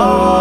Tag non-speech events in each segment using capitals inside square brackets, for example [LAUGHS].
this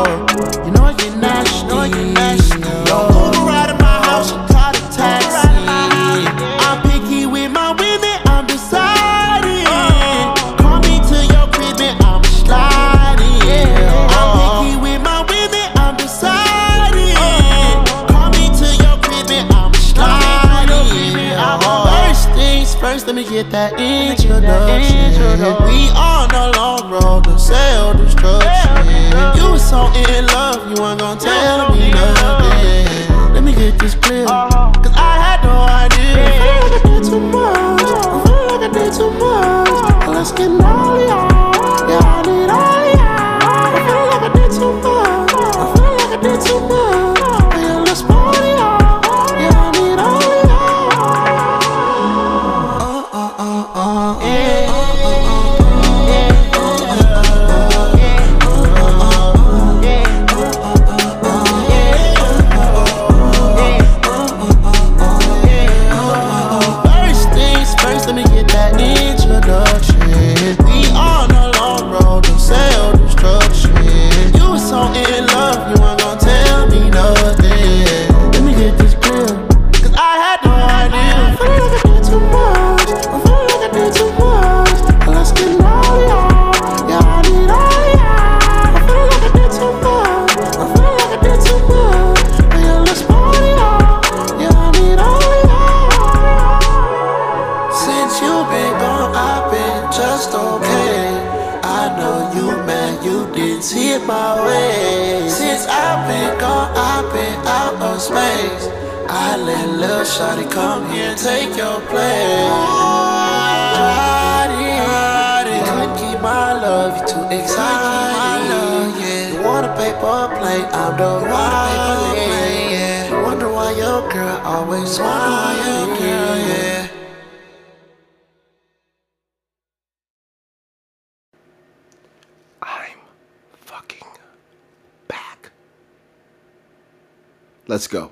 Let's go.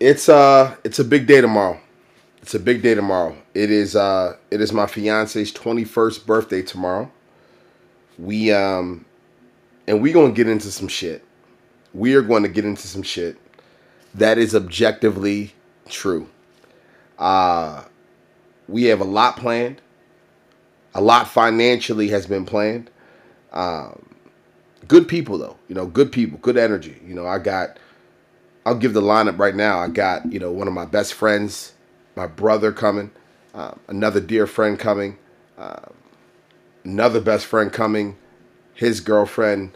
It's uh it's a big day tomorrow. It's a big day tomorrow. It is uh it is my fiance's 21st birthday tomorrow. We um and we're going to get into some shit. We are going to get into some shit that is objectively true. Uh we have a lot planned a lot financially has been planned. Um, good people though, you know, good people, good energy. You know, I got. I'll give the lineup right now. I got you know one of my best friends, my brother coming, um, another dear friend coming, um, another best friend coming, his girlfriend,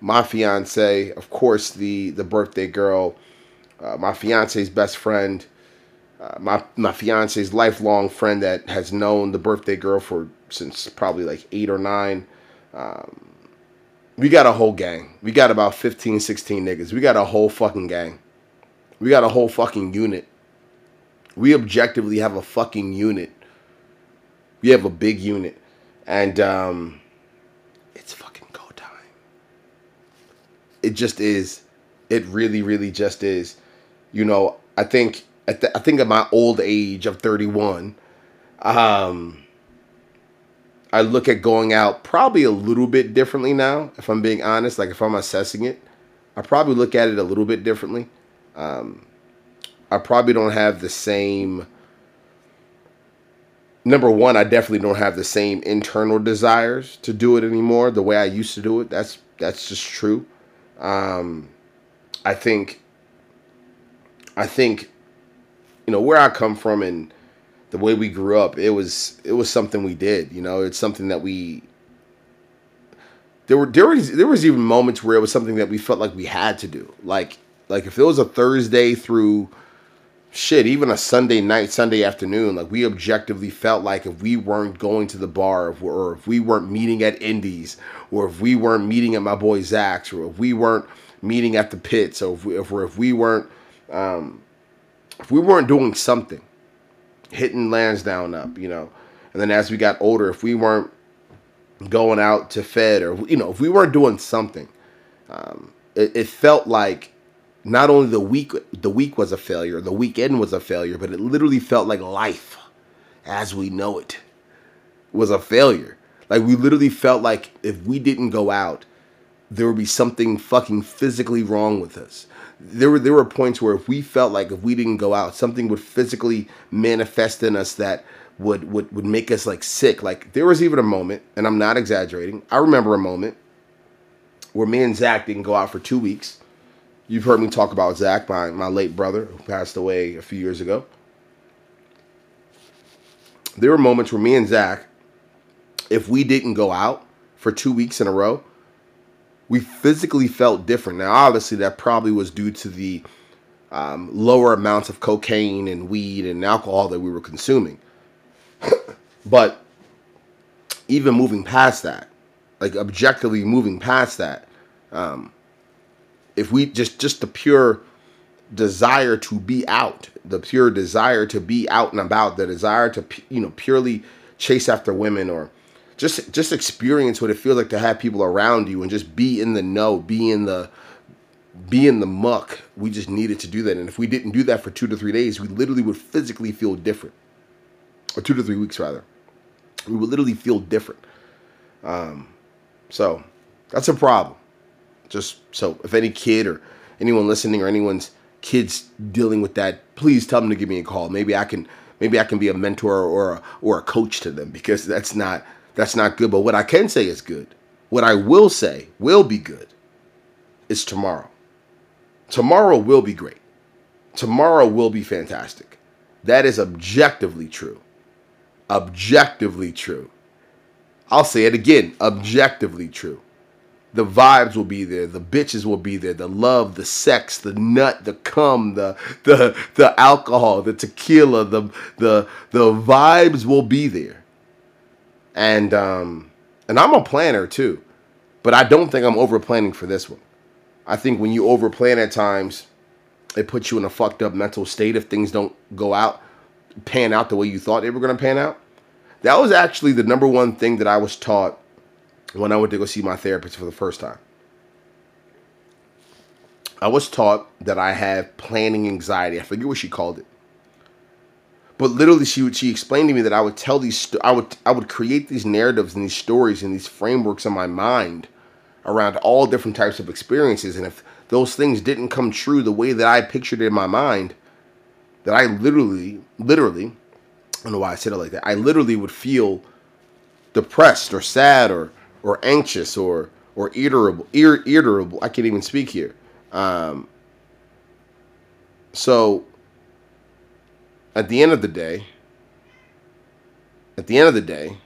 my fiance, of course the the birthday girl, uh, my fiance's best friend, uh, my my fiance's lifelong friend that has known the birthday girl for since probably like eight or nine. Um, we got a whole gang. We got about 15, 16 niggas. We got a whole fucking gang. We got a whole fucking unit. We objectively have a fucking unit. We have a big unit. And um, it's fucking go time. It just is. It really, really just is. You know, I think at the, I think at my old age of 31, um, I look at going out probably a little bit differently now, if I'm being honest. Like if I'm assessing it, I probably look at it a little bit differently. Um, I probably don't have the same. Number one, I definitely don't have the same internal desires to do it anymore the way I used to do it. That's that's just true. Um, I think. I think, you know, where I come from and the way we grew up, it was it was something we did. You know, it's something that we. There were there was there was even moments where it was something that we felt like we had to do. Like like if it was a Thursday through shit, even a Sunday night, Sunday afternoon, like we objectively felt like if we weren't going to the bar, or, if we weren't meeting at Indies, or if we weren't meeting at my boy Zach's, or if we weren't meeting at the pit, so if we, if, or if we weren't um, if we weren't doing something, hitting Lansdowne up, you know, and then as we got older, if we weren't going out to Fed, or you know, if we weren't doing something, um, it, it felt like not only the week the week was a failure, the weekend was a failure, but it literally felt like life as we know it was a failure. Like we literally felt like if we didn't go out, there would be something fucking physically wrong with us. There were there were points where if we felt like if we didn't go out, something would physically manifest in us that would would would make us like sick. Like there was even a moment, and I'm not exaggerating. I remember a moment where me and Zach didn't go out for two weeks. You've heard me talk about Zach, my my late brother who passed away a few years ago. There were moments where me and Zach, if we didn't go out for two weeks in a row, we physically felt different. Now, obviously, that probably was due to the um, lower amounts of cocaine and weed and alcohol that we were consuming. [COUGHS] but even moving past that, like objectively moving past that, um, if we just just the pure desire to be out, the pure desire to be out and about, the desire to you know purely chase after women or just just experience what it feels like to have people around you and just be in the know, be in the be in the muck. We just needed to do that, and if we didn't do that for two to three days, we literally would physically feel different, or two to three weeks rather. We would literally feel different. Um, so that's a problem. Just so if any kid or anyone listening or anyone's kids dealing with that, please tell them to give me a call. Maybe I can maybe I can be a mentor or a, or a coach to them because that's not that's not good. But what I can say is good. What I will say will be good is tomorrow. Tomorrow will be great. Tomorrow will be fantastic. That is objectively true. Objectively true. I'll say it again objectively true the vibes will be there the bitches will be there the love the sex the nut the cum the the the alcohol the tequila the the the vibes will be there and um and i'm a planner too but i don't think i'm over planning for this one i think when you over plan at times it puts you in a fucked up mental state if things don't go out pan out the way you thought they were to pan out that was actually the number one thing that i was taught when I went to go see my therapist for the first time. I was taught that I have planning anxiety. I forget what she called it. But literally she would she explained to me that I would tell these I would I would create these narratives and these stories and these frameworks in my mind around all different types of experiences and if those things didn't come true the way that I pictured it in my mind that I literally literally I don't know why I said it like that. I literally would feel depressed or sad or or anxious or or irritable ir- irritable i can't even speak here um, so at the end of the day at the end of the day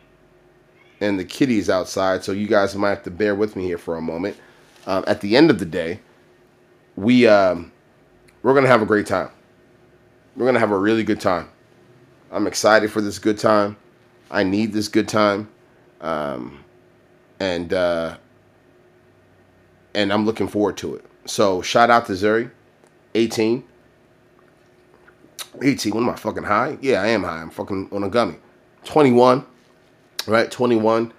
and the kitty's outside so you guys might have to bear with me here for a moment. Um, at the end of the day we um, we're gonna have a great time. We're gonna have a really good time. I'm excited for this good time. I need this good time. Um, and uh, and I'm looking forward to it. So shout out to Zuri, 18. 18, what am I fucking high? Yeah, I am high. I'm fucking on a gummy. 21, right? 21.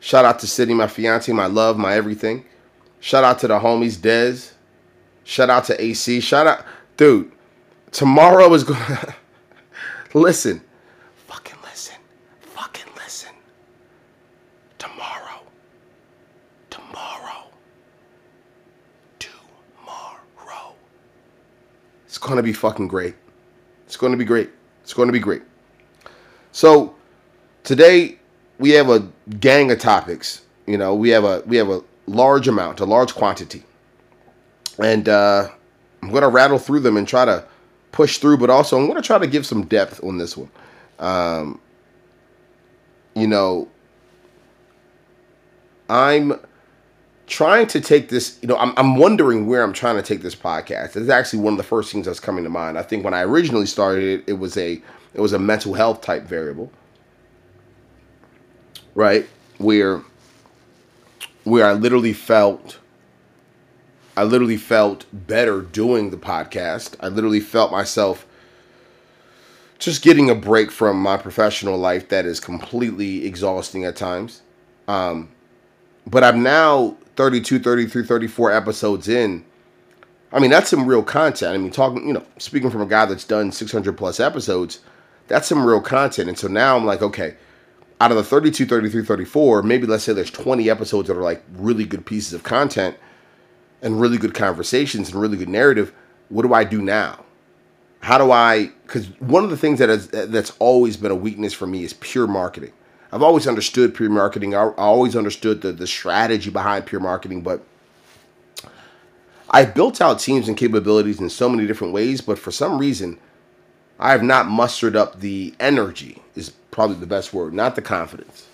Shout out to Sydney, my fiance, my love, my everything. Shout out to the homies, Dez. Shout out to AC. Shout out, dude. Tomorrow is gonna [LAUGHS] listen. Fucking listen. Fucking listen. Tomorrow. Tomorrow. Tomorrow. It's to be fucking great. It's going to be great. It's going to be great. So today we have a gang of topics. You know, we have a we have a large amount, a large quantity, and uh, I'm going to rattle through them and try to push through. But also, I'm going to try to give some depth on this one. Um, you know, I'm trying to take this, you know, I'm, I'm wondering where I'm trying to take this podcast. It's actually one of the first things that's coming to mind. I think when I originally started it, it was a it was a mental health type variable, right? Where where I literally felt I literally felt better doing the podcast. I literally felt myself just getting a break from my professional life that is completely exhausting at times. Um, but I'm now 32, 33, 34 episodes in, I mean, that's some real content. I mean, talking, you know, speaking from a guy that's done 600 plus episodes, that's some real content. And so now I'm like, okay, out of the 32, 33, 34, maybe let's say there's 20 episodes that are like really good pieces of content and really good conversations and really good narrative. What do I do now? How do I? Because one of the things that is that's always been a weakness for me is pure marketing. I've always understood peer marketing. I, I always understood the the strategy behind peer marketing, but I've built out teams and capabilities in so many different ways. But for some reason, I have not mustered up the energy. Is probably the best word, not the confidence.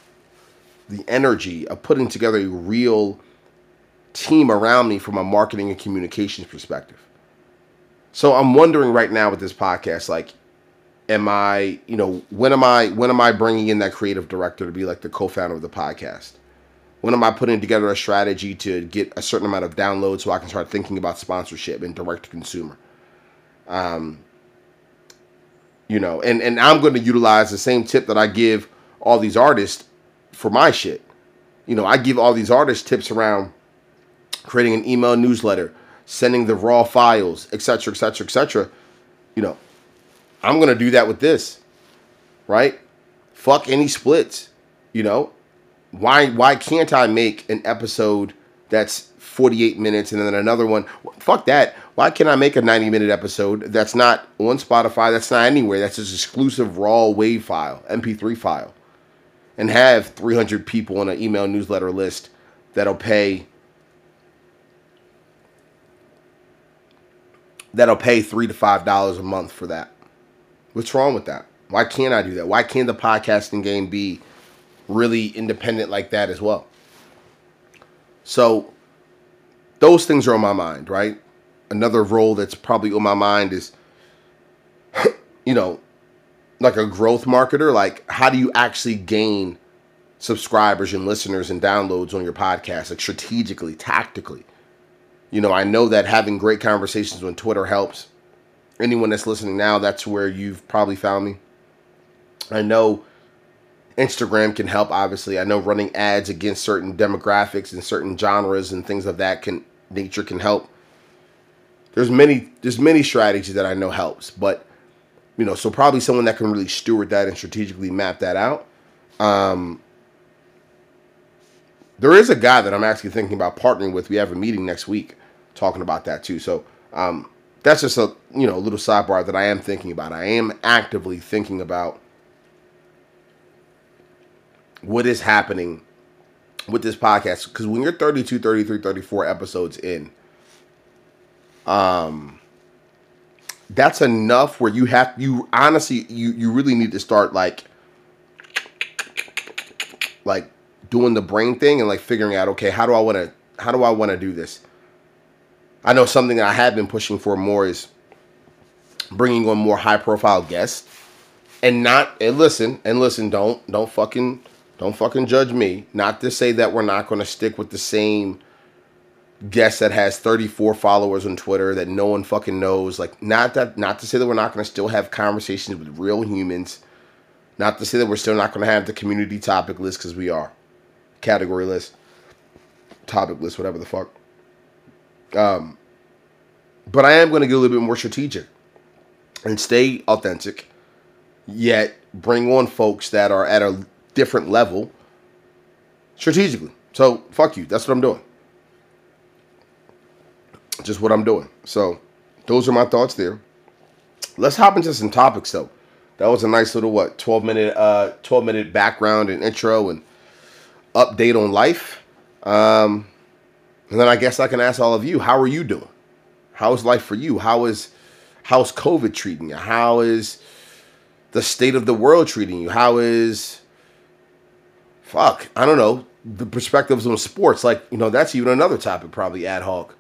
The energy of putting together a real team around me from a marketing and communications perspective. So I'm wondering right now with this podcast, like, am I, you know, when am I, when am I bringing in that creative director to be like the co-founder of the podcast? When am I putting together a strategy to get a certain amount of downloads so I can start thinking about sponsorship and direct to consumer? Um, you know, and and I'm going to utilize the same tip that I give all these artists for my shit. You know, I give all these artists tips around creating an email newsletter, sending the raw files, etc., etc., etc. You know, I'm gonna do that with this, right? Fuck any splits. You know, why why can't I make an episode that's 48 minutes and then another one? Fuck that. Why can't I make a 90 minute episode that's not on Spotify, that's not anywhere, that's just exclusive raw wave file, MP3 file, and have 300 people on an email newsletter list that'll pay that'll pay three to five dollars a month for that. What's wrong with that? Why can't I do that? Why can't the podcasting game be really independent like that as well? So those things are on my mind, right? Another role that's probably on my mind is, [CLEARS THROAT] you know, like a growth marketer. Like, how do you actually gain subscribers and listeners and downloads on your podcast, like strategically, tactically? You know, I know that having great conversations on Twitter helps. Anyone that's listening now, that's where you've probably found me. I know Instagram can help, obviously. I know running ads against certain demographics and certain genres and things of that can nature can help. There's many there's many strategies that I know helps, but you know, so probably someone that can really steward that and strategically map that out. Um, there is a guy that I'm actually thinking about partnering with. We have a meeting next week talking about that too. So um, that's just a you know little sidebar that I am thinking about. I am actively thinking about what is happening with this podcast because when you're 32 33 34 episodes in um that's enough where you have you honestly you you really need to start like like doing the brain thing and like figuring out okay how do i want to how do i want to do this i know something that i have been pushing for more is bringing on more high profile guests and not and listen and listen don't don't fucking don't fucking judge me. Not to say that we're not going to stick with the same guest that has 34 followers on Twitter that no one fucking knows. Like not that not to say that we're not going to still have conversations with real humans. Not to say that we're still not going to have the community topic list cuz we are. Category list. Topic list, whatever the fuck. Um but I am going to get a little bit more strategic and stay authentic yet bring on folks that are at a different level strategically. So fuck you. That's what I'm doing. Just what I'm doing. So those are my thoughts there. Let's hop into some topics though. That was a nice little what 12 minute uh 12 minute background and intro and update on life. Um and then I guess I can ask all of you, how are you doing? How is life for you? How is how's COVID treating you? How is the state of the world treating you? How is fuck, I don't know, the perspectives on sports. Like, you know, that's even another topic, probably ad hoc.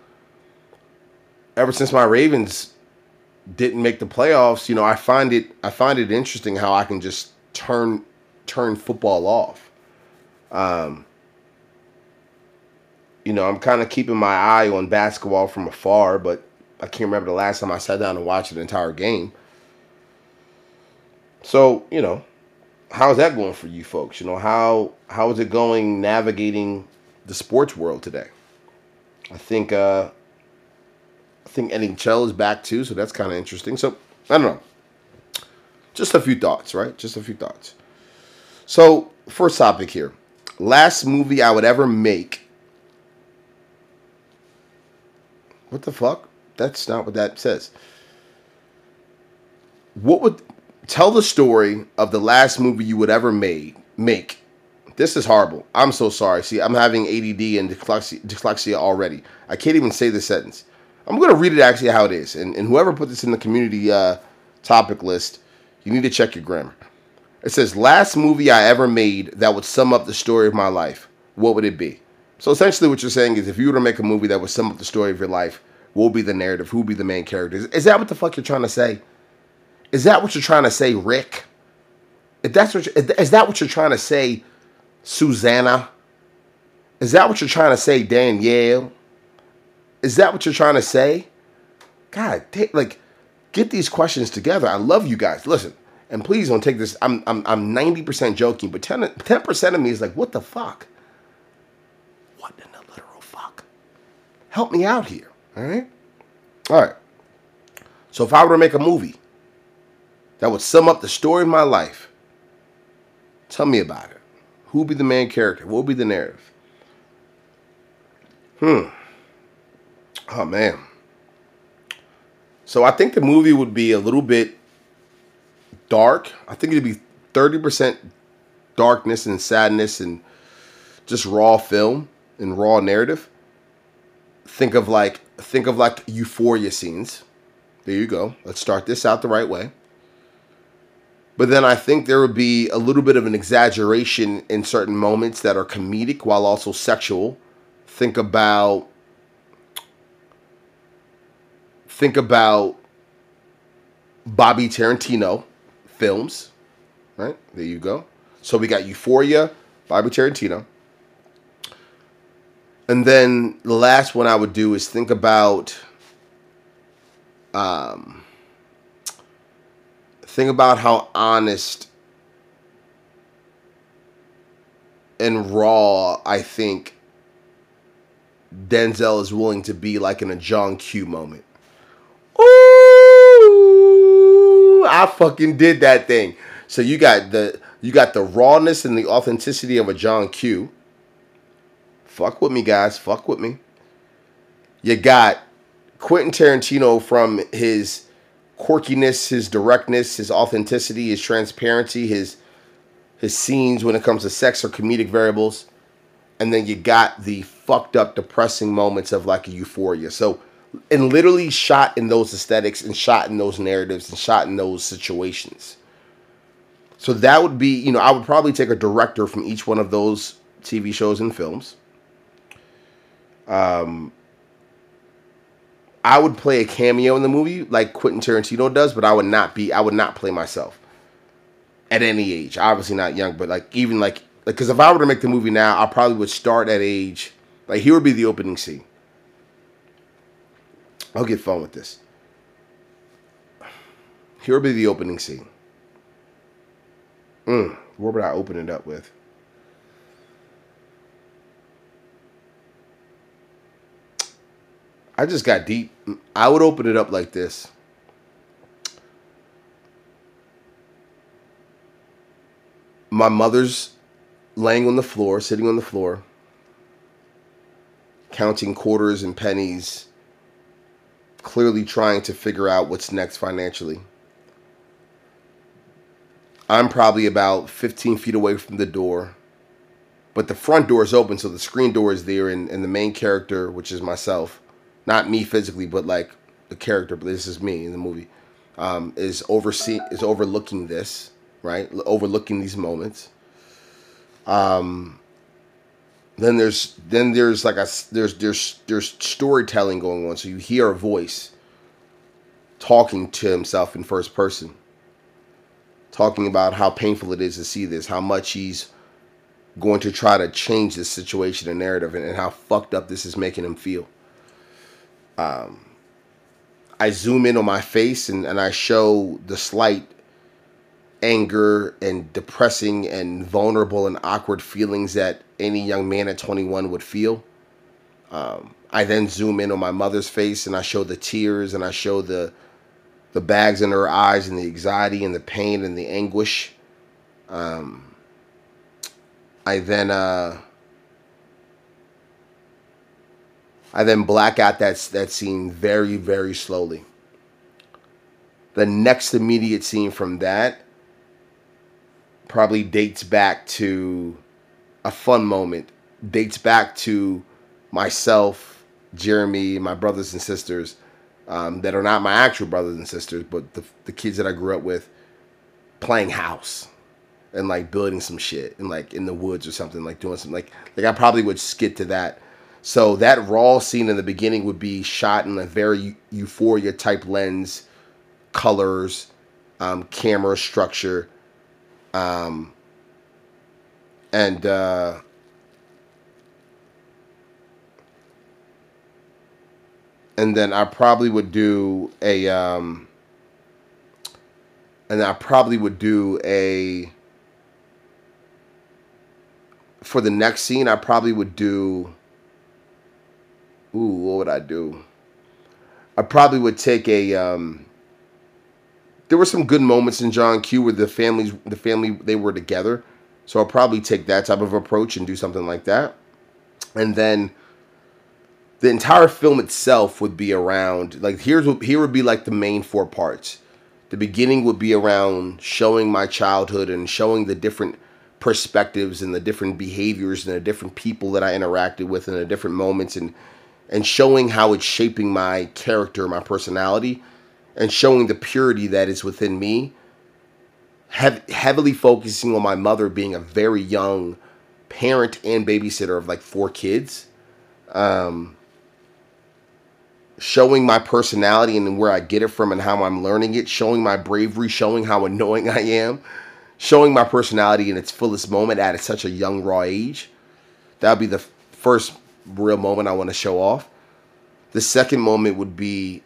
Ever since my Ravens didn't make the playoffs, you know, I find it I find it interesting how I can just turn turn football off. Um, you know, I'm kind of keeping my eye on basketball from afar, but I can't remember the last time I sat down and watched an entire game. So, you know, how's that going for you folks? You know, how how is it going navigating the sports world today? I think uh I think NHL is back too, so that's kind of interesting. So I don't know. Just a few thoughts, right? Just a few thoughts. So, first topic here. Last movie I would ever make. What the fuck? That's not what that says. What would tell the story of the last movie you would ever made make? This is horrible. I'm so sorry. See, I'm having ADD and dyslexia, dyslexia already. I can't even say the sentence. I'm to read it actually how it is. And, and whoever put this in the community uh, topic list, you need to check your grammar. It says, last movie I ever made that would sum up the story of my life. What would it be? So essentially, what you're saying is, if you were to make a movie that would sum up the story of your life, what would be the narrative? Who would be the main characters? Is that what the fuck you're trying to say? Is that what you're trying to say, Rick? If that's what is that what you're trying to say, Susanna? Is that what you're trying to say, Danielle? Is that what you're trying to say? God, take, like, get these questions together. I love you guys. Listen, and please don't take this. I'm I'm I'm 90% joking, but 10 percent of me is like, what the fuck? What in the literal fuck? Help me out here. All right. All right. So if I were to make a movie that would sum up the story of my life, tell me about it. Who would be the main character? What would be the narrative? Hmm. Oh man. So I think the movie would be a little bit dark. I think it'd be 30% darkness and sadness and just raw film and raw narrative. Think of like think of like euphoria scenes. There you go. Let's start this out the right way. But then I think there would be a little bit of an exaggeration in certain moments that are comedic while also sexual. Think about think about Bobby Tarantino films, right? There you go. So we got Euphoria, Bobby Tarantino. And then the last one I would do is think about um think about how honest and raw I think Denzel is willing to be like in a John Q moment. Ooh, I fucking did that thing. So you got the you got the rawness and the authenticity of a John Q. Fuck with me, guys. Fuck with me. You got Quentin Tarantino from his quirkiness, his directness, his authenticity, his transparency, his his scenes when it comes to sex or comedic variables. And then you got the fucked up, depressing moments of like a euphoria. So, and literally shot in those aesthetics and shot in those narratives and shot in those situations. So that would be, you know, I would probably take a director from each one of those TV shows and films. Um, I would play a cameo in the movie like Quentin Tarantino does, but I would not be I would not play myself at any age. Obviously not young, but like even like because if I were to make the movie now, I probably would start at age like here would be the opening scene. I'll get fun with this. Here would be the opening scene. Mm, what would I open it up with? I just got deep. I would open it up like this. My mother's laying on the floor, sitting on the floor, counting quarters and pennies, clearly trying to figure out what's next financially. I'm probably about 15 feet away from the door, but the front door is open, so the screen door is there, and, and the main character, which is myself, not me physically, but like the character, but this is me in the movie, um, is oversee is overlooking this, right? Overlooking these moments. Um, then there's then there's like a there's there's there's storytelling going on, so you hear a voice talking to himself in first person, talking about how painful it is to see this, how much he's going to try to change this situation and narrative, and, and how fucked up this is making him feel um, I zoom in on my face and, and I show the slight anger and depressing and vulnerable and awkward feelings that any young man at 21 would feel. Um, I then zoom in on my mother's face and I show the tears and I show the the bags in her eyes and the anxiety and the pain and the anguish. Um, I then uh, I then black out that that scene very very slowly. The next immediate scene from that probably dates back to a fun moment. Dates back to myself, Jeremy, my brothers and sisters um, that are not my actual brothers and sisters, but the, the kids that I grew up with playing house and like building some shit and like in the woods or something, like doing something like like I probably would skip to that. So that raw scene in the beginning would be shot in a very euphoria type lens, colors, um, camera structure, um, and uh, and then I probably would do a um, and I probably would do a for the next scene I probably would do ooh what would I do? I probably would take a um, there were some good moments in John Q where the families the family they were together. So I'll probably take that type of approach and do something like that. And then the entire film itself would be around like here's what here would be like the main four parts. The beginning would be around showing my childhood and showing the different perspectives and the different behaviors and the different people that I interacted with in the different moments and and showing how it's shaping my character, my personality, and showing the purity that is within me. Hev- heavily focusing on my mother being a very young parent and babysitter of like four kids. Um, showing my personality and where I get it from and how I'm learning it, showing my bravery, showing how annoying [LAUGHS] I am, showing my personality in its fullest moment at such a young, raw age. That would be the first real moment I want to show off. The second moment would be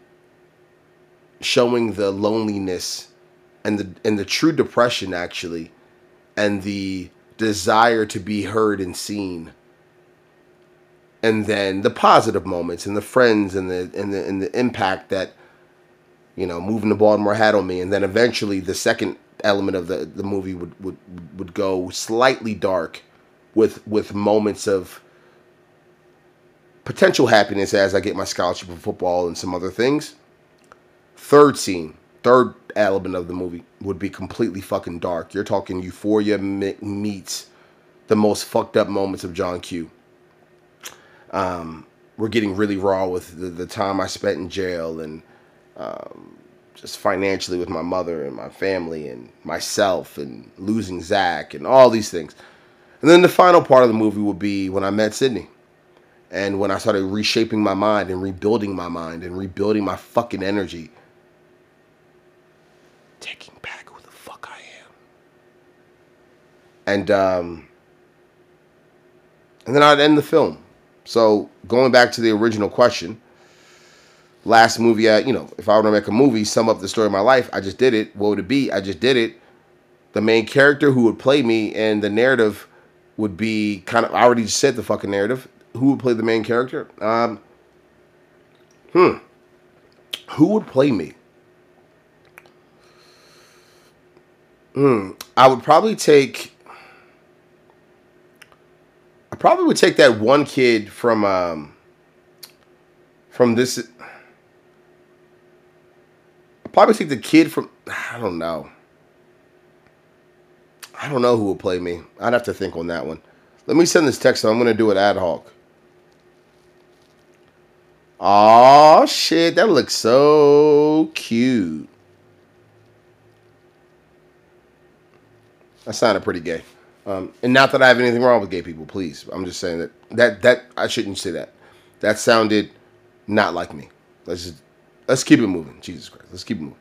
showing the loneliness and the and the true depression actually and the desire to be heard and seen and then the positive moments and the friends and the and the and the impact that you know moving to Baltimore had on me, and then eventually the second element of the the movie would would would go slightly dark, with with moments of potential happiness as I get my scholarship in football and some other things. Third scene, third element of the movie would be completely fucking dark. You're talking Euphoria meets the most fucked up moments of John Q um, we're getting really raw with the, the, time I spent in jail and um, just financially with my mother and my family and myself and losing Zach and all these things. And then the final part of the movie will be when I met Sydney and when I started reshaping my mind and rebuilding my mind and rebuilding my fucking energy. Taking back who the fuck I am. And um and then I'd end the film so going back to the original question, last movie I, you know, if I were to make a movie, sum up the story of my life, I just did it. What would it be? I just did it. The main character who would play me and the narrative would be kind of I already said the fucking narrative. Who would play the main character? Um Hmm. Who would play me? Hmm. I would probably take I probably would take that one kid from um, from this. i probably take the kid from I don't know. I don't know who will play me. I'd have to think on that one. Let me send this text. I'm gonna do it ad hoc. Oh shit, that looks so cute. That sounded pretty gay. Um, and not that I have anything wrong with gay people, please. I'm just saying that that that I shouldn't say that. That sounded not like me. Let's just let's keep it moving. Jesus Christ, let's keep it moving.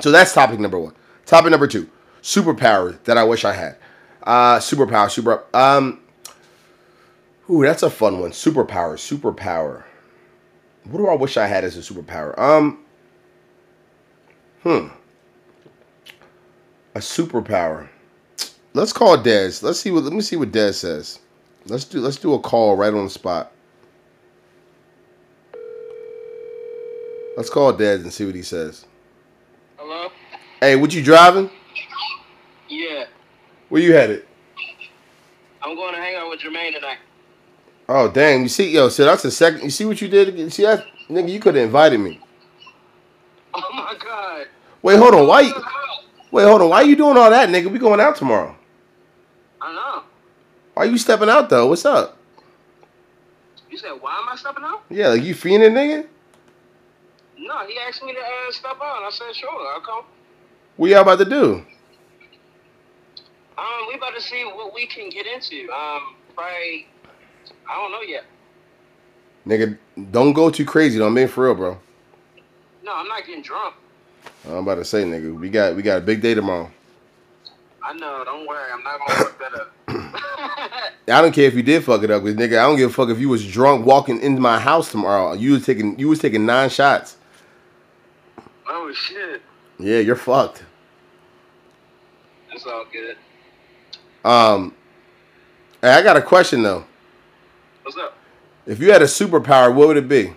So that's topic number one. Topic number two: superpower that I wish I had. Uh, superpower, super. Um, ooh, that's a fun one. Superpower, superpower. What do I wish I had as a superpower? Um, hmm, a superpower. Let's call Dez. Let's see what let me see what Dez says. Let's do let's do a call right on the spot. Let's call Dez and see what he says. Hello. Hey, what you driving? Yeah, Where you headed? I'm going to hang out with Jermaine tonight. Oh damn! You see, yo, so that's the second. You see what you did? You see that, nigga? You could have invited me. Oh my god. Wait, hold on. Why? You, wait, hold on. Why are you doing all that, nigga? We going out tomorrow. I know. Why you stepping out though? What's up? You said, why am I stepping out? Yeah, like you fiending, nigga. No, he asked me to uh, step out. I said, sure, I'll come. What y'all about to do? Um, we about to see what we can get into. Um, probably, I don't know yet. Nigga, don't go too crazy. Don't mean for real, bro. No, I'm not getting drunk. I'm about to say, nigga, we got we got a big day tomorrow. I know. Don't worry. I'm not gonna fuck that up. [CLEARS THROAT] I don't care if you did fuck it up, cause nigga, I don't give a fuck if you was drunk walking into my house tomorrow. You was taking you was taking nine shots. oh shit. Yeah, you're fucked. It's all good. Um, hey, I got a question though. What's up? If you had a superpower, what would it be? If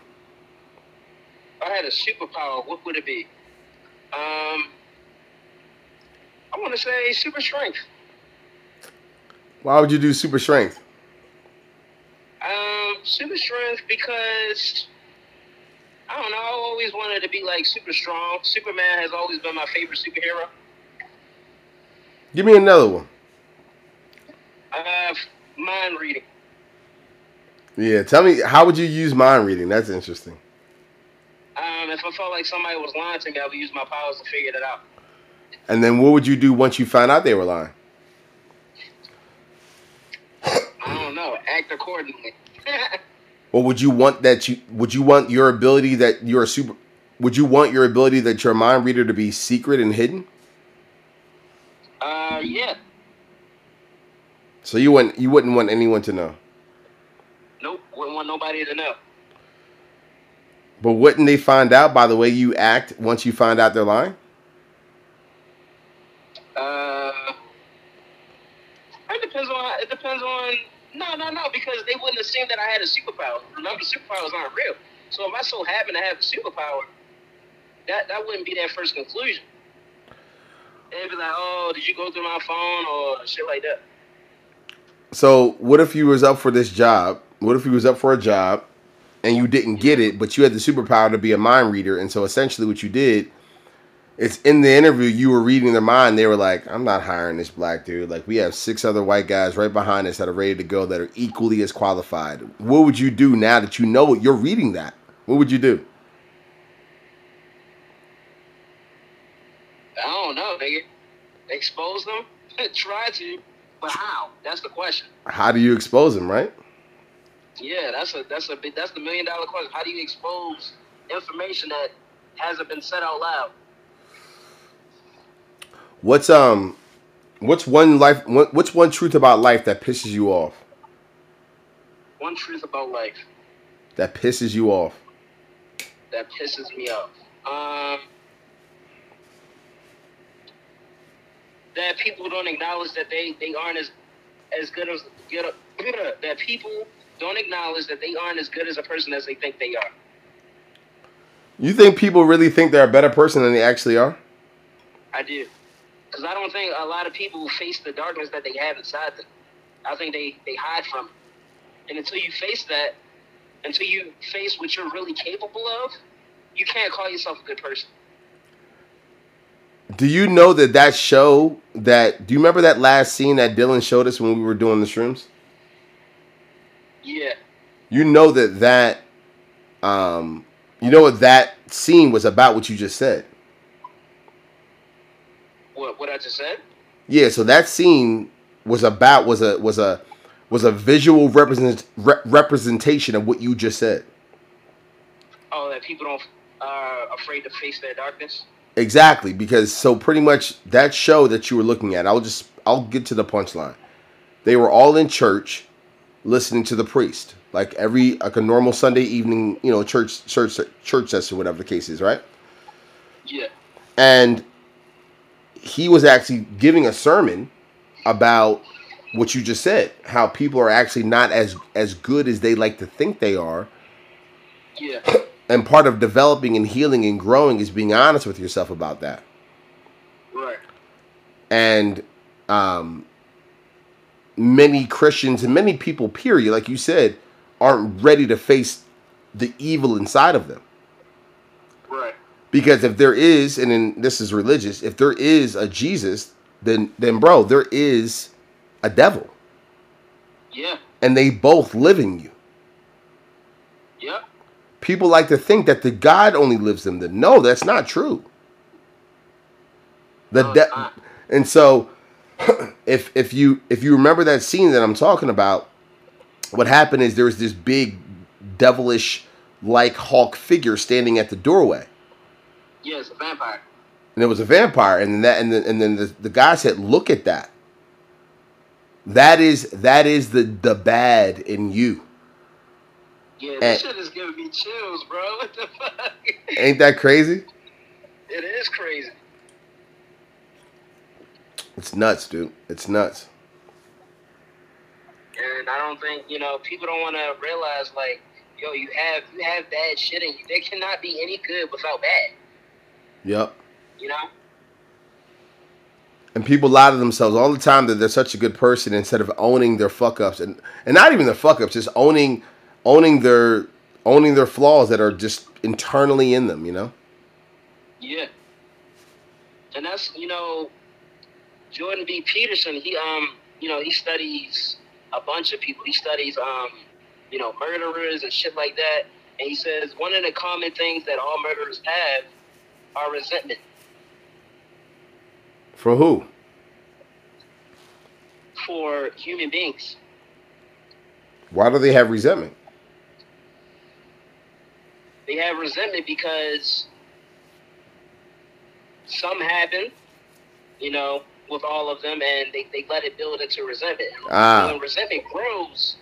I had a superpower, what would it be? Um, I want to say super strength. Why would you do super strength? Um, super strength because I don't know. I always wanted to be like super strong. Superman has always been my favorite superhero. Give me another one. Have mind reading. Yeah, tell me how would you use mind reading? That's interesting. Um, if I felt like somebody was lying to me, I would use my powers to figure that out. And then what would you do once you found out they were lying? I don't know. Act accordingly. [LAUGHS] Or would you want that you would you want your ability that you're a super would you want your ability that you're a mind reader to be secret and hidden? uh, yeah. So you wouldn't you wouldn't want anyone to know. Wouldn't want nobody to know. But wouldn't they find out by the way you act once you find out they're lying? Uh, it depends on. It depends on. No, no, no, because they wouldn't assume that I had a superpower. Remember, superpowers aren't real. So if I so happen to have a superpower, that that wouldn't be their first conclusion. They'd be like, "Oh, did you go through my phone or shit like that?" So what if you was up for this job? What if you was up for a job and you didn't get it, but you had the superpower to be a mind reader? And so essentially what you did, it's in the interview you were reading their mind. They were like, I'm not hiring this black dude. Like we have six other white guys right behind us that are ready to go that are equally as qualified. What would you do now that you know you're reading that? What would you do? I don't know, nigga. Expose them? [LAUGHS] Try to, but how? That's the question. How do you expose them, right? Yeah, that's a that's a big that's the million dollar question. How do you expose information that hasn't been said out loud? What's um what's one life what- what's one truth about life that pisses you off? One truth about life. That pisses you off. that pisses me off. Um, that people don't acknowledge that they, they aren't as as good as good. That people don't acknowledge that they aren't as good as a person as they think they are. You think people really think they're a better person than they actually are? I do, because I don't think a lot of people face the darkness that they have inside them. I think they they hide from it, and until you face that, until you face what you're really capable of, you can't call yourself a good person. Do you know that that show that do you remember that last scene that Dylan showed us when we were doing the shrooms? Yeah. You know that that um you know what that scene was about what you just said. What what I just said? Yeah, so that scene was about was a was a was a visual represent re- representation of what you just said. Oh, that people don't are afraid to face their darkness. Exactly, because so pretty much that show that you were looking at, I'll just I'll get to the punchline. They were all in church listening to the priest. Like every like a normal Sunday evening, you know, church church church session, whatever the case is, right? Yeah. And he was actually giving a sermon about what you just said, how people are actually not as as good as they like to think they are. Yeah. [CLEARS THROAT] And part of developing and healing and growing is being honest with yourself about that. Right. And um, many Christians and many people, period, like you said, aren't ready to face the evil inside of them. Right. Because if there is, and then this is religious, if there is a Jesus, then then bro, there is a devil, Yeah. and they both live in you. Yep. People like to think that the God only lives in them. No, that's not true. The No, de- and so [COUGHS] if if you if you remember that scene that I'm talking about, what happened is there was this big devilish like Hulk figure standing at the doorway. Yeah, a vampire. and it was a vampire and then that and then, and then the, the guy said look at that that is that is the the bad in you Yeah, Eh. this shit is giving me chills, bro. [LAUGHS] What the fuck? ain't that crazy it is crazy. It's nuts dude it's nuts And I don't think, you know, people don't want to realize, like, yo, you have you have bad shit in you. There cannot be any good without bad, yep you know? and people lie to themselves all the time that they're such a good person instead of owning their fuck ups and and not even their fuck ups just owning owning their owning their flaws that are just internally in them you know Yeah. And that's, you know, Jordan B. Peterson, he um, you know, he studies a bunch of people. He studies um, you know, murderers and shit like that. And he says one of the common things that all murderers have are resentment. for who for human beings. why do they have resentment They have resentment because some happen, you know, with all of them, and they, they let it build into resentment. Ah. When resentment grows,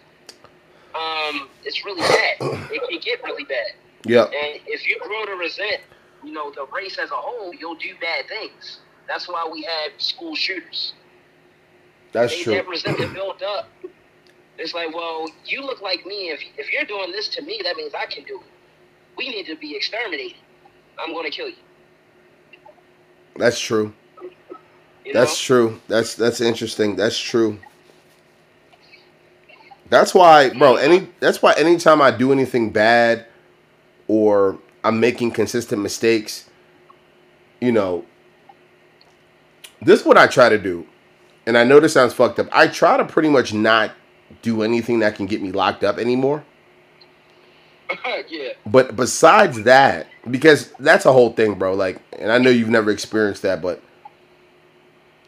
um, it's really bad. [COUGHS] it can get really bad. yep And if you grow to resent, you know, the race as a whole, you'll do bad things. That's why we have school shooters. that's they, true That resentment built up. It's like, well, you look like me. If if you're doing this to me, that means I can do it. We need to be exterminated. I'm going to kill you. that's true That's know? true. That's that's interesting. That's true. That's why, bro. Any that's why anytime I do anything bad, or I'm making consistent mistakes, you know, this is what I try to do, and I know this sounds fucked up. I try to pretty much not do anything that can get me locked up anymore. [LAUGHS] yeah. But besides that, because that's a whole thing, bro. Like, and I know you've never experienced that, but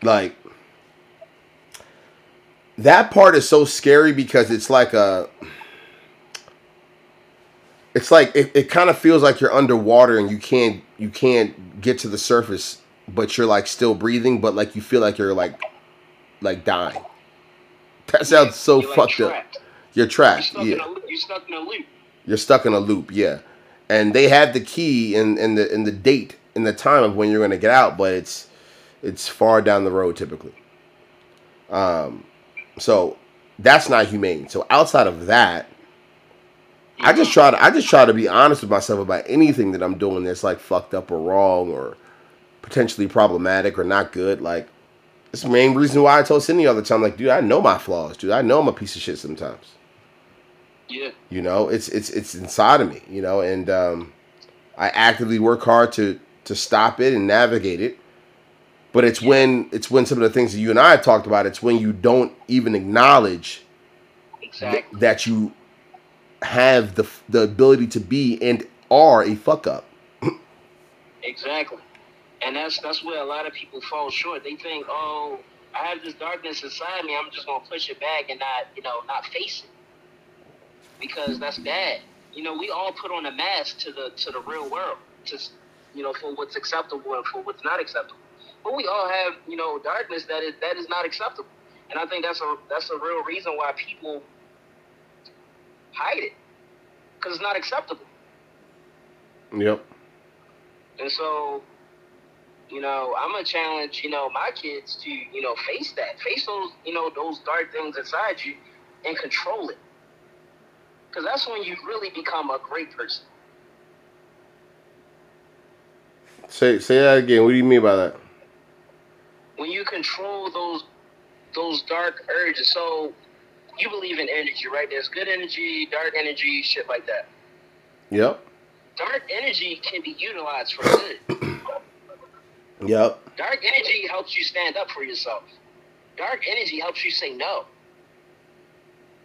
like that part is so scary because it's like a it's like it, it kind of feels like you're underwater and you can't you can't get to the surface but you're like still breathing but like you feel like you're like like dying. That sounds so You're, like, fucked up. you're You're trapped stuck, yeah. you're stuck in a loop. you're stuck in a loop yeah. And they have the key and and the and the date and the time of when you're going to get out but it's it's far down the road typically. Um so that's not humane. So outside of that i just try to i just try to be honest with myself about anything that i'm doing that's like fucked up or wrong or potentially problematic or not good. Like it's the main reason why i told cindy all the time like dude i know my flaws dude. I know i'm a piece of shit sometimes. Yeah. you know it's it's it's inside of me you know and um i actively work hard to to stop it and navigate it but it's when it's when some of the things that you and i have talked about it's when you don't even acknowledge th- that you have the the ability to be and are a fuck up [CLEARS THROAT] Exactly. And that's that's where a lot of people fall short. They think, oh, I have this darkness inside me. I'm just gonna push it back and not, you know, not face it because that's bad. You know, we all put on a mask to the to the real world, to you know, for what's acceptable and for what's not acceptable. But we all have, you know, darkness that is that is not acceptable. And I think that's a that's a real reason why people hide it because it's not acceptable. yep And so, you know, I'm gonna challenge, you know, my kids to, you know, face that, face those, you know, those dark things inside you, and control it. Because that's when you really become a great person. say say that again what do you mean by that When you control those those dark urges, so you believe in energy, right? There's good energy, dark energy, shit like that. Yep. Dark energy can be utilized for good. [CLEARS THROAT] Yep. Dark energy helps you stand up for yourself. Dark energy helps you say no.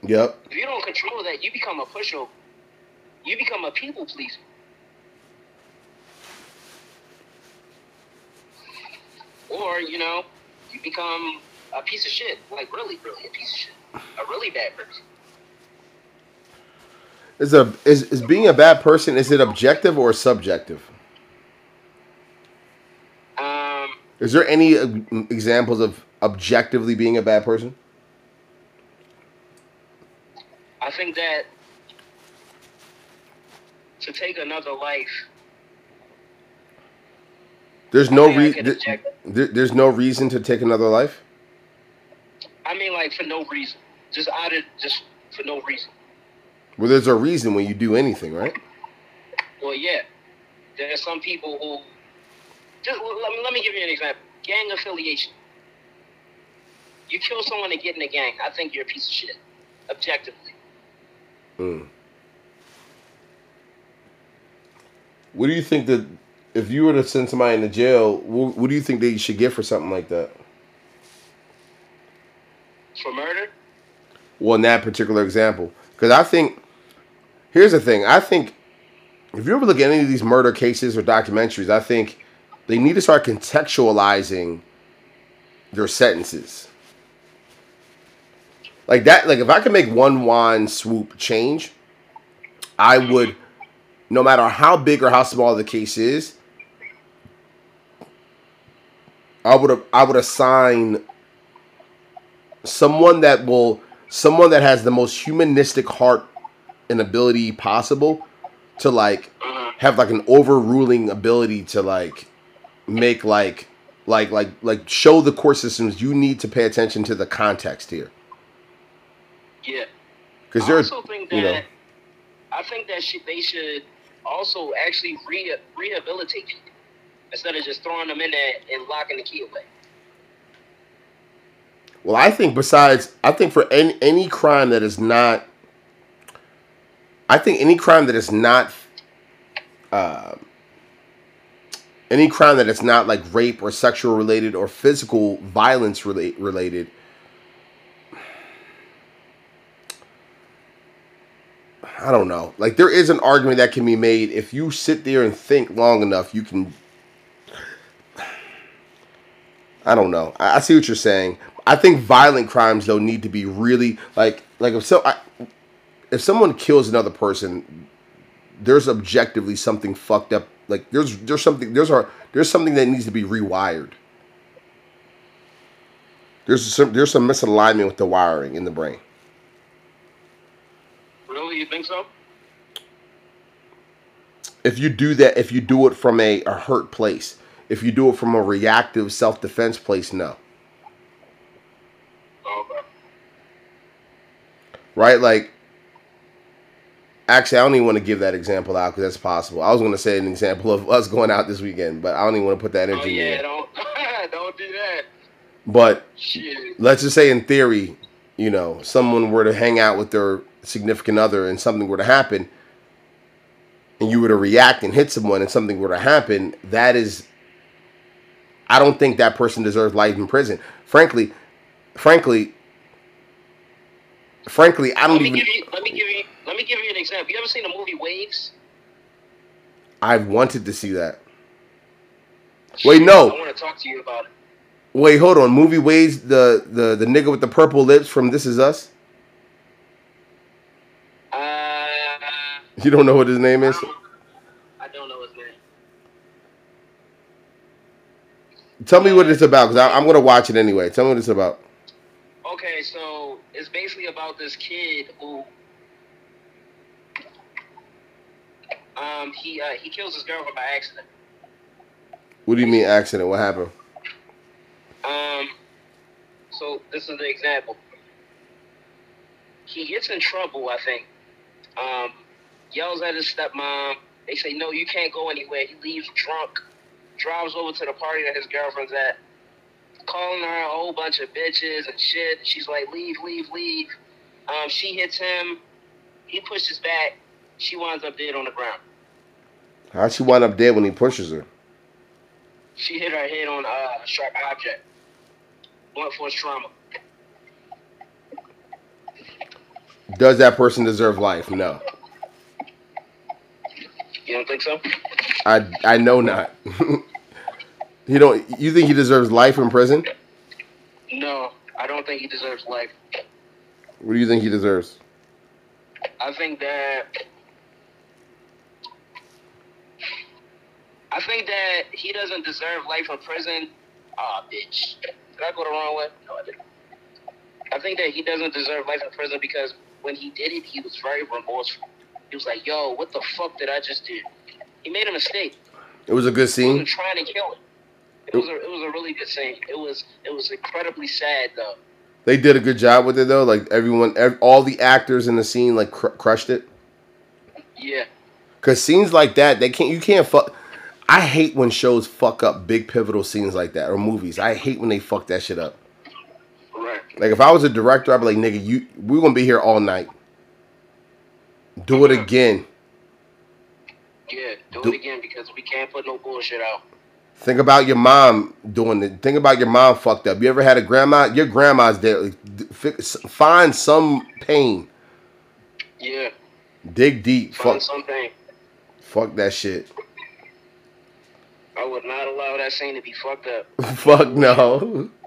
Yep. If you don't control that, you become a pushover. You become a people pleaser. Or, you know, you become a piece of shit. Like, really, really a piece of shit. A really bad person. Is a is, is being a bad person is it objective or subjective? Um, Is there any uh, examples of objectively being a bad person? I think that to take another life, There's no re- can th- there- there's no reason to take another life. I mean, like, for no reason. Just out of, just for no reason. Well, there's a reason when you do anything, right? Well, yeah. There are some people who. Just let me, let me give you an example. Gang affiliation. You kill someone to get in a gang. I think you're a piece of shit. Objectively. Mm. What do you think that if you were to send somebody into jail, what, what do you think they should get for something like that? For murder? Well, in that particular example, because I think here's the thing. I think if you ever look at any of these murder cases or documentaries, I think they need to start contextualizing their sentences. Like that, like if I could make one wand swoop change, I would, no matter how big or how small the case is, I would I would assign someone that will someone that has the most humanistic heart and ability possible to like mm-hmm. have like an overruling ability to like make like like like like show the court systems you need to pay attention to the context here. Yeah. because I also think that you know. I think that should, they should also actually re- rehabilitate people instead of just throwing them in there and locking the key away. Well, I think besides, I think for any any crime that is not, I think any crime that is not, uh, any crime that is not like rape or sexual related or physical violence relate, related. I don't know. Like there is an argument that can be made if you sit there and think long enough, you can I don't know. I, I see what you're saying. I think violent crimes though need to be really like like if so I, if someone kills another person, there's objectively something fucked up. Like there's there's something there's a there's something that needs to be rewired. There's some there's some misalignment with the wiring in the brain. Really, you think so? If you do that, if you do it from a, a hurt place, if you do it from a reactive self defense place, no. Okay. right? Like, actually, I don't even want to give that example out because that's possible. I was going to say an example of us going out this weekend, but I don't even want to put that Oh energy in yeah, there. don't [LAUGHS] don't do that. But Shit. let's just say, in theory, you know, someone were to hang out with their significant other and something were to happen, and you were to react and hit someone and something were to happen, that is, I don't think that person deserves life in prison. Frankly, frankly, frankly, I don't Let me even. give you. Let me give you. Let me give you an example. You ever seen the movie Waves? I've wanted to see that. Wait, no. I want to talk to you about it. Wait, hold on. Movie Waves, the the the nigga with the purple lips from This Is Us. Uh, You don't know what his name is don't know his name. Tell me what it's about, because I'm gonna watch it anyway. Tell me what it's about. Okay, so it's basically about this kid who um he uh, he kills his girlfriend by accident. What do you mean accident? What happened? Um, so this is the example. He gets in trouble, I think. Um, yells at his stepmom. They say, no, you can't go anywhere. He leaves drunk, drives over to the party that his girlfriend's at. Calling her a whole bunch of bitches and shit. She's like, leave, leave, leave. Um, she hits him. He pushes back. She winds up dead on the ground. How'd she wind up dead when he pushes her? She hit her head on uh, a sharp object. Blunt force trauma. Does that person deserve life? No. You don't think so? I I know not. [LAUGHS] you don't. You think he deserves life in prison? No, I don't think he deserves life. What do you think he deserves? I think that I think that he doesn't deserve life in prison. Ah, bitch. Did I go the wrong way? No, I didn't. I think that he doesn't deserve life in prison because when he did it, he was very remorseful. He was like, "Yo, what the fuck did I just do?" He made a mistake. It was a good He scene. trying to kill it. It was a, it was a really good scene. It was it was incredibly sad though. They did a good job with it though. Like everyone, ev- all the actors in the scene like cr- crushed it. Yeah. Cause scenes like that, they can't. You can't fuck. I hate when shows fuck up big pivotal scenes like that or movies. I hate when they fuck that shit up. Right. Like if I was a director, I'd be like, nigga, you we're gonna be here all night. Do it again. Yeah. Do, Do- it again because we can't put no bullshit out. Think about your mom doing it. Think about your mom fucked up. You ever had a grandma? Your grandma's dead. Like, d- fix- Find some pain. Yeah. Dig deep. Find Fuck. something. Fuck that shit. I would not allow that scene to be fucked up. [LAUGHS] Fuck no. [LAUGHS]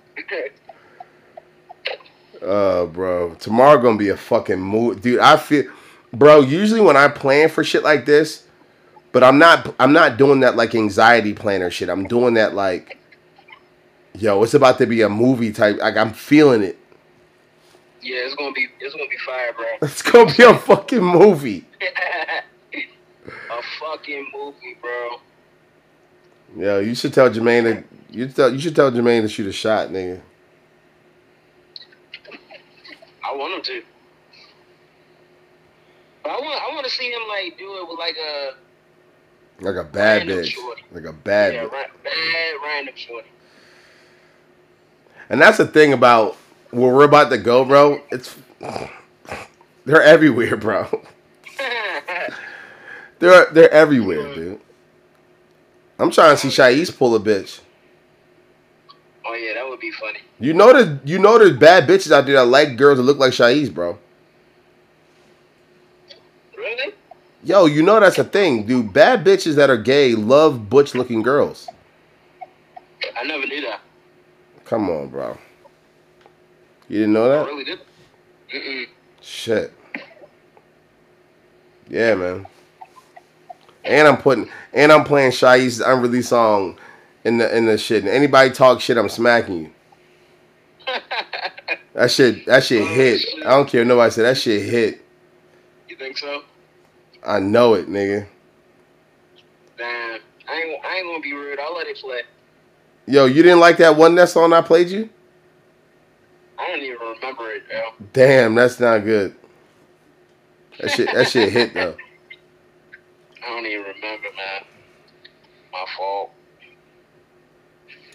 Uh, bro. Tomorrow gonna be a fucking mood, dude. I feel, bro. Usually when I plan for shit like this, but I'm not. I'm not doing that like anxiety planner shit. I'm doing that like, yo, it's about to be a movie type. Like I'm feeling it. yeah, it's gonna be it's gonna be fire, bro. [LAUGHS] It's gonna be a fucking movie. [LAUGHS] a fucking movie, bro. Yeah, you should tell Jermaine to. You tell. You should tell Jermaine to shoot a shot, nigga. I want him to. But I want I want to see him like do it with like a Like a bad Random bitch. shorty. Like a bad yeah, bitch. ra- bad random shorty. And that's the thing about where we're about to go, bro. It's [SIGHS] they're everywhere, bro. [LAUGHS] They're they're everywhere, mm-hmm. dude. I'm trying to see Shais pull a bitch. oh yeah, that would be funny. You know that you know there's bad bitches out there that like girls that look like Shais, bro. Really? Yo, you know that's a thing, dude. Bad bitches that are gay love butch looking girls. I never knew that. Come on, bro. You didn't know that? I really did. Mm-mm. Shit. Yeah, man. And I'm putting and I'm playing Shai's unreleased song in the in the shit. And anybody talk shit, I'm smacking you. [LAUGHS] That shit that shit hit. I don't care nobody said that shit hit. you think so? I know it, nigga. Damn. I ain't I ain't gonna be rude. I'll let it play. Yo, you didn't like that one that song I played you? I don't even remember it, yo. Damn, that's not good. That shit that shit hit though. [LAUGHS] I don't even remember, man. My fault.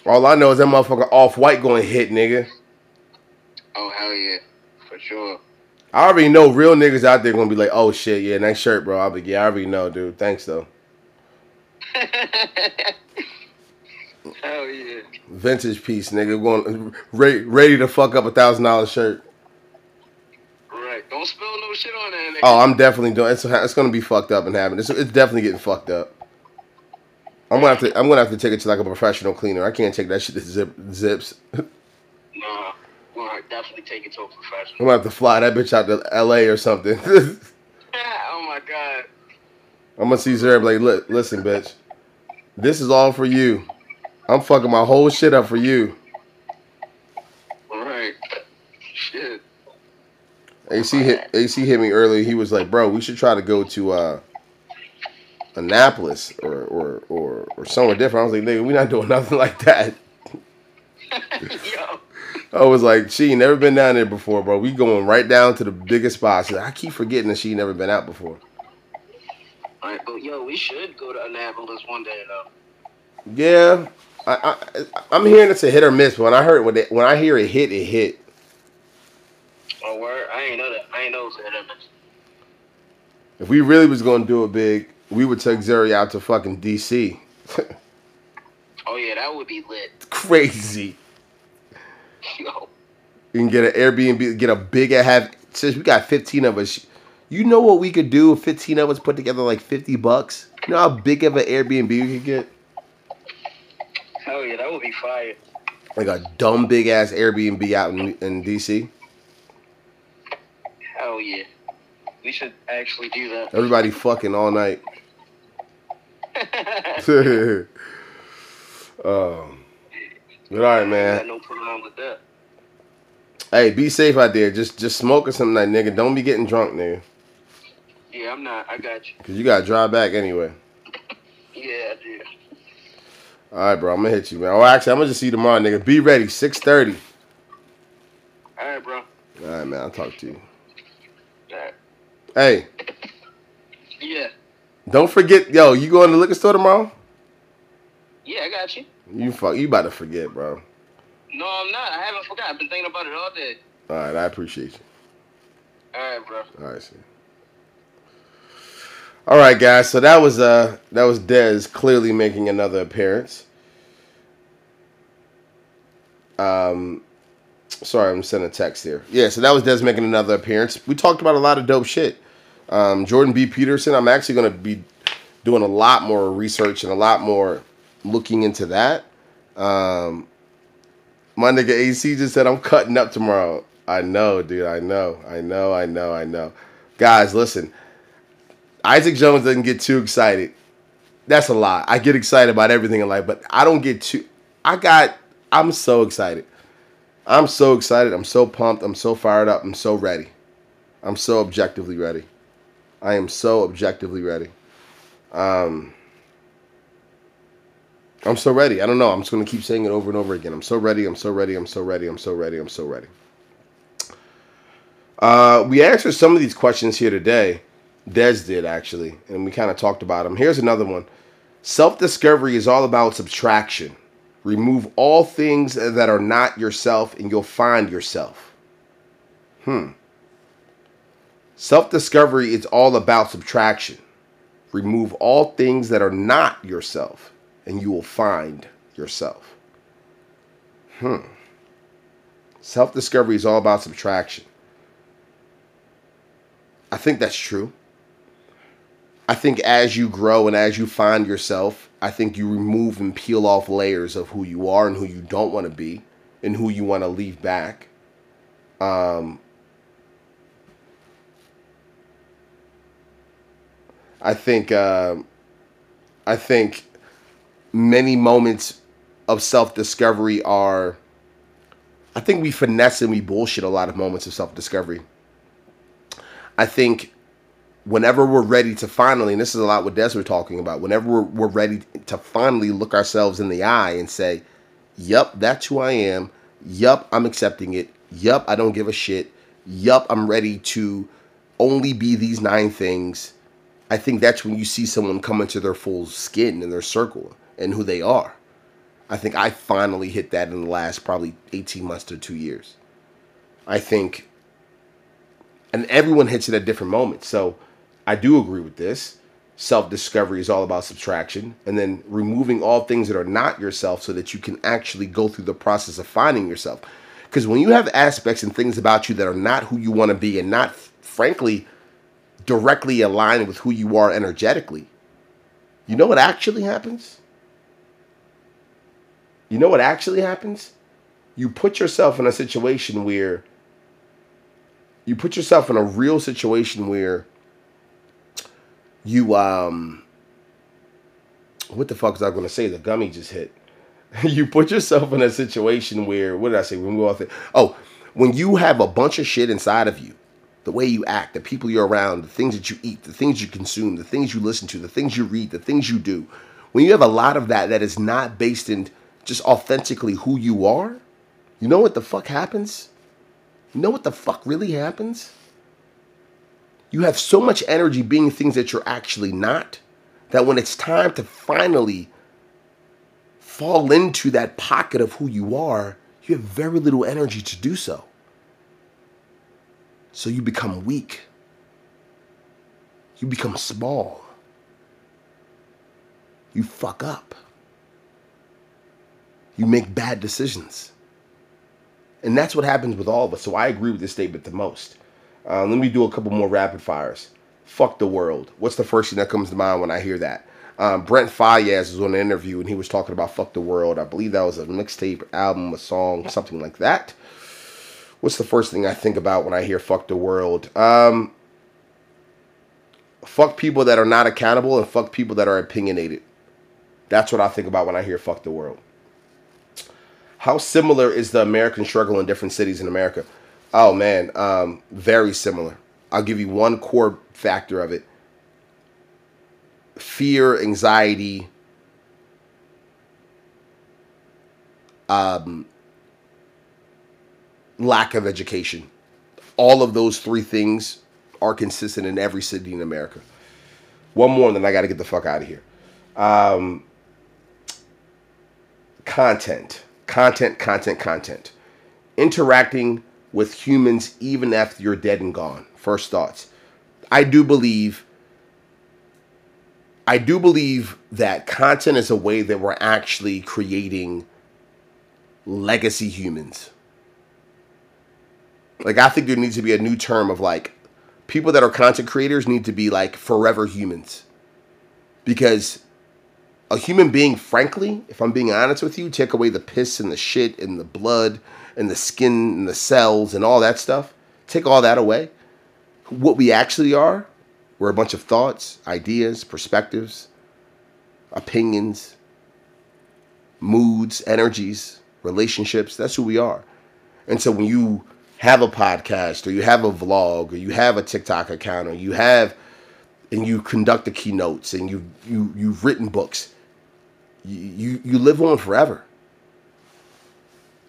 All I know is that motherfucker off white going hit, nigga. Oh hell yeah, for sure. I already know real niggas out there gonna be like, oh shit, yeah, nice shirt, bro. I'll be, yeah, I already know, dude. Thanks though. [LAUGHS] hell yeah. Vintage piece, nigga. Going ready, ready to fuck up a thousand dollar shirt. Right. Don't spill no shit on that nigga. Oh, I'm definitely doing. It's it's gonna be fucked up and happen. It's, it's definitely getting fucked up. I'm gonna have to. I'm gonna have to take it to like a professional cleaner. I can't take that shit to zip zips. [LAUGHS] I'm gonna definitely take it to a professional. gonna have to fly that bitch out to L.A. or something. [LAUGHS] [LAUGHS] oh my god. I'm gonna see Zerb like, look, listen, bitch. This is all for you. I'm fucking my whole shit up for you. Alright. Shit. AC hit AC hit me earlier. He was like, "Bro, we should try to go to uh, Annapolis or, or or or somewhere different." I was like, "Nigga, we not doing [LAUGHS] nothing like that." Yo. I was like, "She ain't never been down there before, bro. We going right down to the biggest spots." I keep forgetting that she never been out before. Alright, but oh, yo, we should go to Annapolis one day though. Yeah, I, I I'm hearing it's a hit or miss. When I heard when it, when I hear it hit, it hit. Oh, word. I ain't know that. I ain't know it was a hit or miss. If we really was gonna do it big, we would take Zuri out to fucking DC. [LAUGHS] Oh yeah, that would be lit. Crazy. [LAUGHS] Yo. We can get an Airbnb, get a big have. Since we got 15 of us, you know what we could do if 15 of us put together like 50 bucks? You know how big of an Airbnb we could get? Hell yeah, that would be fire. Like a dumb big ass Airbnb out in, in DC. Hell yeah. We should actually do that. Everybody fucking all night. [LAUGHS] [LAUGHS] um, all right, I man. got no problem with that. Hey, be safe out there. Just just smoking something like nigga. Don't be getting drunk, nigga. Yeah, I'm not. I got you. Cause you gotta drive back anyway. [LAUGHS] Yeah, I do. All right, bro. I'm gonna hit you, man. Oh, actually, I'm gonna just see you tomorrow, nigga. Be ready. 6:30. All right, bro. All right, man. I'll talk to you. All right. Hey, Yeah. don't forget, yo. You going to the liquor store tomorrow? Yeah, I got you. You fuck. You about to forget, bro. No, I'm not. I haven't forgot. I've been thinking about it all day. All right, I appreciate you. All right, bro. All right, see. All right, guys. So that was uh that was Dez clearly making another appearance. Um, sorry, I'm sending a text here. Yeah, so that was Dez making another appearance. We talked about a lot of dope shit. Um, Jordan B. Peterson. I'm actually gonna be doing a lot more research and a lot more looking into that. Um, my nigga AC just said I'm cutting up tomorrow. I know, dude. I know. I know. I know. I know. Guys, listen. Isaac Jones doesn't get too excited. That's a lie. I get excited about everything in life, but I don't get too. I got. I'm so excited. I'm so excited. I'm so pumped. I'm so fired up. I'm so ready. I'm so objectively ready. I am so objectively ready. Um, I'm so ready. I don't know. I'm just gonna keep saying it over and over again. I'm so ready. I'm so ready. I'm so ready. I'm so ready. I'm so ready. Uh, we answered some of these questions here today. Dez did actually, and we kind of talked about them. Here's another one. Self discovery is all about subtraction. Remove all things that are not yourself, and you'll find yourself. Hmm. Self discovery is all about subtraction. Remove all things that are not yourself, and you will find yourself. Hmm. Self discovery is all about subtraction. I think that's true. I think as you grow and as you find yourself, I think you remove and peel off layers of who you are and who you don't want to be and who you want to leave back. Um, I think uh, I think many moments of self discovery are. I think we finesse and we bullshit a lot of moments of self discovery. I think whenever we're ready to finally, and this is a lot what Dez was talking about, whenever we're, we're ready to finally look ourselves in the eye and say, Yup, that's who I am. Yup, I'm accepting it. Yup, I don't give a shit. Yup, I'm ready to only be these nine things. I think that's when you see someone come into their full skin and their circle and who they are. I think I finally hit that in the last probably 18 months to two years. I think, and everyone hits it at different moments. So I do agree with this. Self discovery is all about subtraction and then removing all things that are not yourself so that you can actually go through the process of finding yourself. Because when you have aspects and things about you that are not who you want to be and not, frankly, directly aligned with who you are energetically, you know what actually happens? You know what actually happens? You put yourself in a situation where you put yourself in a real situation where you um what the fuck was I gonna say? The gummy just hit. [LAUGHS] you put yourself in a situation where what did I say? When we all think oh, when you have a bunch of shit inside of you, the way you act, the people you're around, the things that you eat, the things you consume, the things you listen to, the things you read, the things you do, when you have a lot of that that is not based in just authentically who you are, you know what the fuck happens? You know what the fuck really happens? You have so much energy being things that you're actually not that when it's time to finally fall into that pocket of who you are, you have very little energy to do so. So you become weak. You become small. You fuck up. You make bad decisions. And that's what happens with all of us. So I agree with this statement the most. Uh, let me do a couple more rapid fires. Fuck the world. What's the first thing that comes to mind when I hear that? Um, Brent Faiyaz was on an interview and he was talking about fuck the world. I believe that was a mixtape, album, a song, something like that. What's the first thing I think about when I hear fuck the world? Um, fuck people that are not accountable and fuck people that are opinionated. That's what I think about when I hear fuck the world. How similar is the American struggle in different cities in America? Oh man, um, very similar. I'll give you one core factor of it fear, anxiety, um, lack of education. All of those three things are consistent in every city in America. One more, and then I got to get the fuck out of here. Um, content, content, content, content. Interacting with humans even after you're dead and gone. First thoughts. I do believe I do believe that content is a way that we're actually creating legacy humans. Like I think there needs to be a new term of like people that are content creators need to be like forever humans. Because a human being, frankly, if I'm being honest with you, take away the piss and the shit and the blood and the skin and the cells and all that stuff, take all that away. What we actually are we're a bunch of thoughts, ideas, perspectives, opinions, moods, energies, relationships. That's who we are. And so when you have a podcast or you have a vlog or you have a TikTok account or you have and you conduct the keynotes and you you you've written books, you, you live on forever.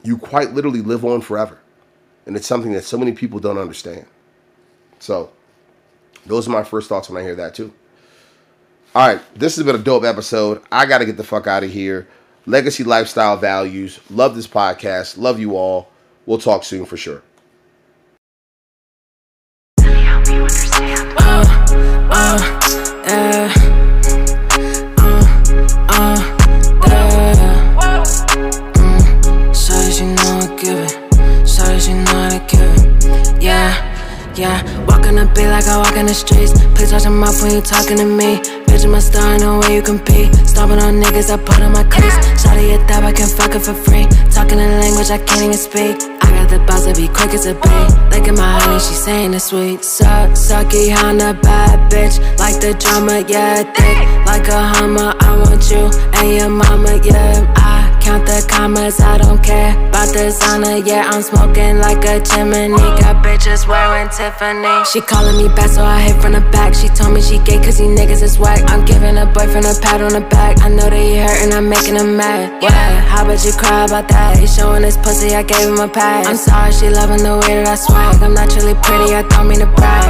You quite literally live on forever. And it's something that so many people don't understand. So those are my first thoughts when I hear that too. All right, this has been a dope episode. I got to get the fuck out of here. Legacy lifestyle values. Love this podcast. Love you all. We'll talk soon for sure. Yeah, walking the beat like I walk in the streets. Please watch your mouth when you talking to me. Bitch, I'm a star, no way you compete. Stomping on niggas, I put on my cleats. Shawty at that, I can fuck it for free. Talking a language I can't even speak. I got the boss to be quick as a bee. Look at my honey, she saying it's sweet. Suck, sucky, Honda, bad bitch. Like the drama, yeah, thick. Like a Hummer, I want you and your mama, yeah. I count the commas, I don't care about the sauna. Yeah, I'm smoking like a chimney. Got bitches wearing Tiffany. She calling me back, so I hit from the back. She told me she gay cause these niggas is whack. I'm giving a boyfriend a pat on the back. I know that he hurtin', I'm making him mad. Yeah, how about you cry about that? He showing his pussy, I gave him a pat. I'm sorry, she loving the way that I swag. I'm naturally pretty, I don't mean to brag.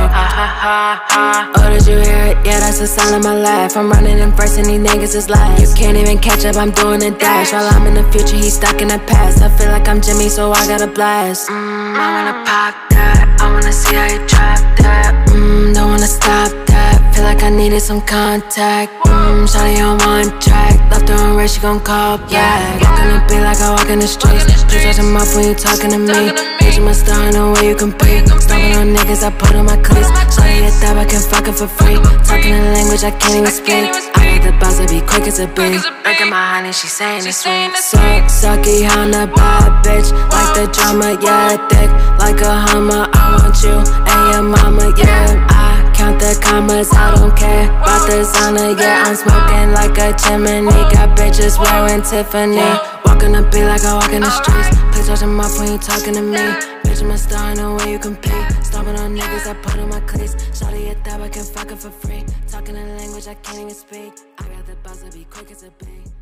Oh, did you hear it? Yeah, that's the sound of my life. I'm running in first and these niggas is last. You can't even catch up, I'm doing a dash while I'm I'm in the future, he's stuck in the past. I feel like I'm Jimmy, so I got a blast. Mm, I wanna pop that. I wanna see how you drop that. Mm, don't wanna stop that. Feel like I needed some contact. Mm, Shawty on one track. Left her on red, she gon' call back. Walking the beat like I walk in the streets. Watch him off when you talking to me. Bitch, I'm a star, no way you compete. Stomping on niggas, I put on my cleats. Shawty at that, I can fuck it for free. Talking a language I can't even speak. I need the boss to be quick as a bee. Look at my honey, she saying it's sweet. Suck, sucky, Honda, bad bitch. Like the drama, yeah, thick. Like a Hummer, I want you and your mama, yeah. I count the commas, I don't care about the sauna, yeah. I'm smoking like a chimney. Got bitches wearing Tiffany. Walking the beat like I walk in the streets. Please watch them off when you talking to me. Bitch, I'm a star, no way you compete. Stomping on niggas, I put on my cleats. Shawty at that, I can fuck it for free. Talking a language I can't even speak. I got the buzz to be quick as a bee.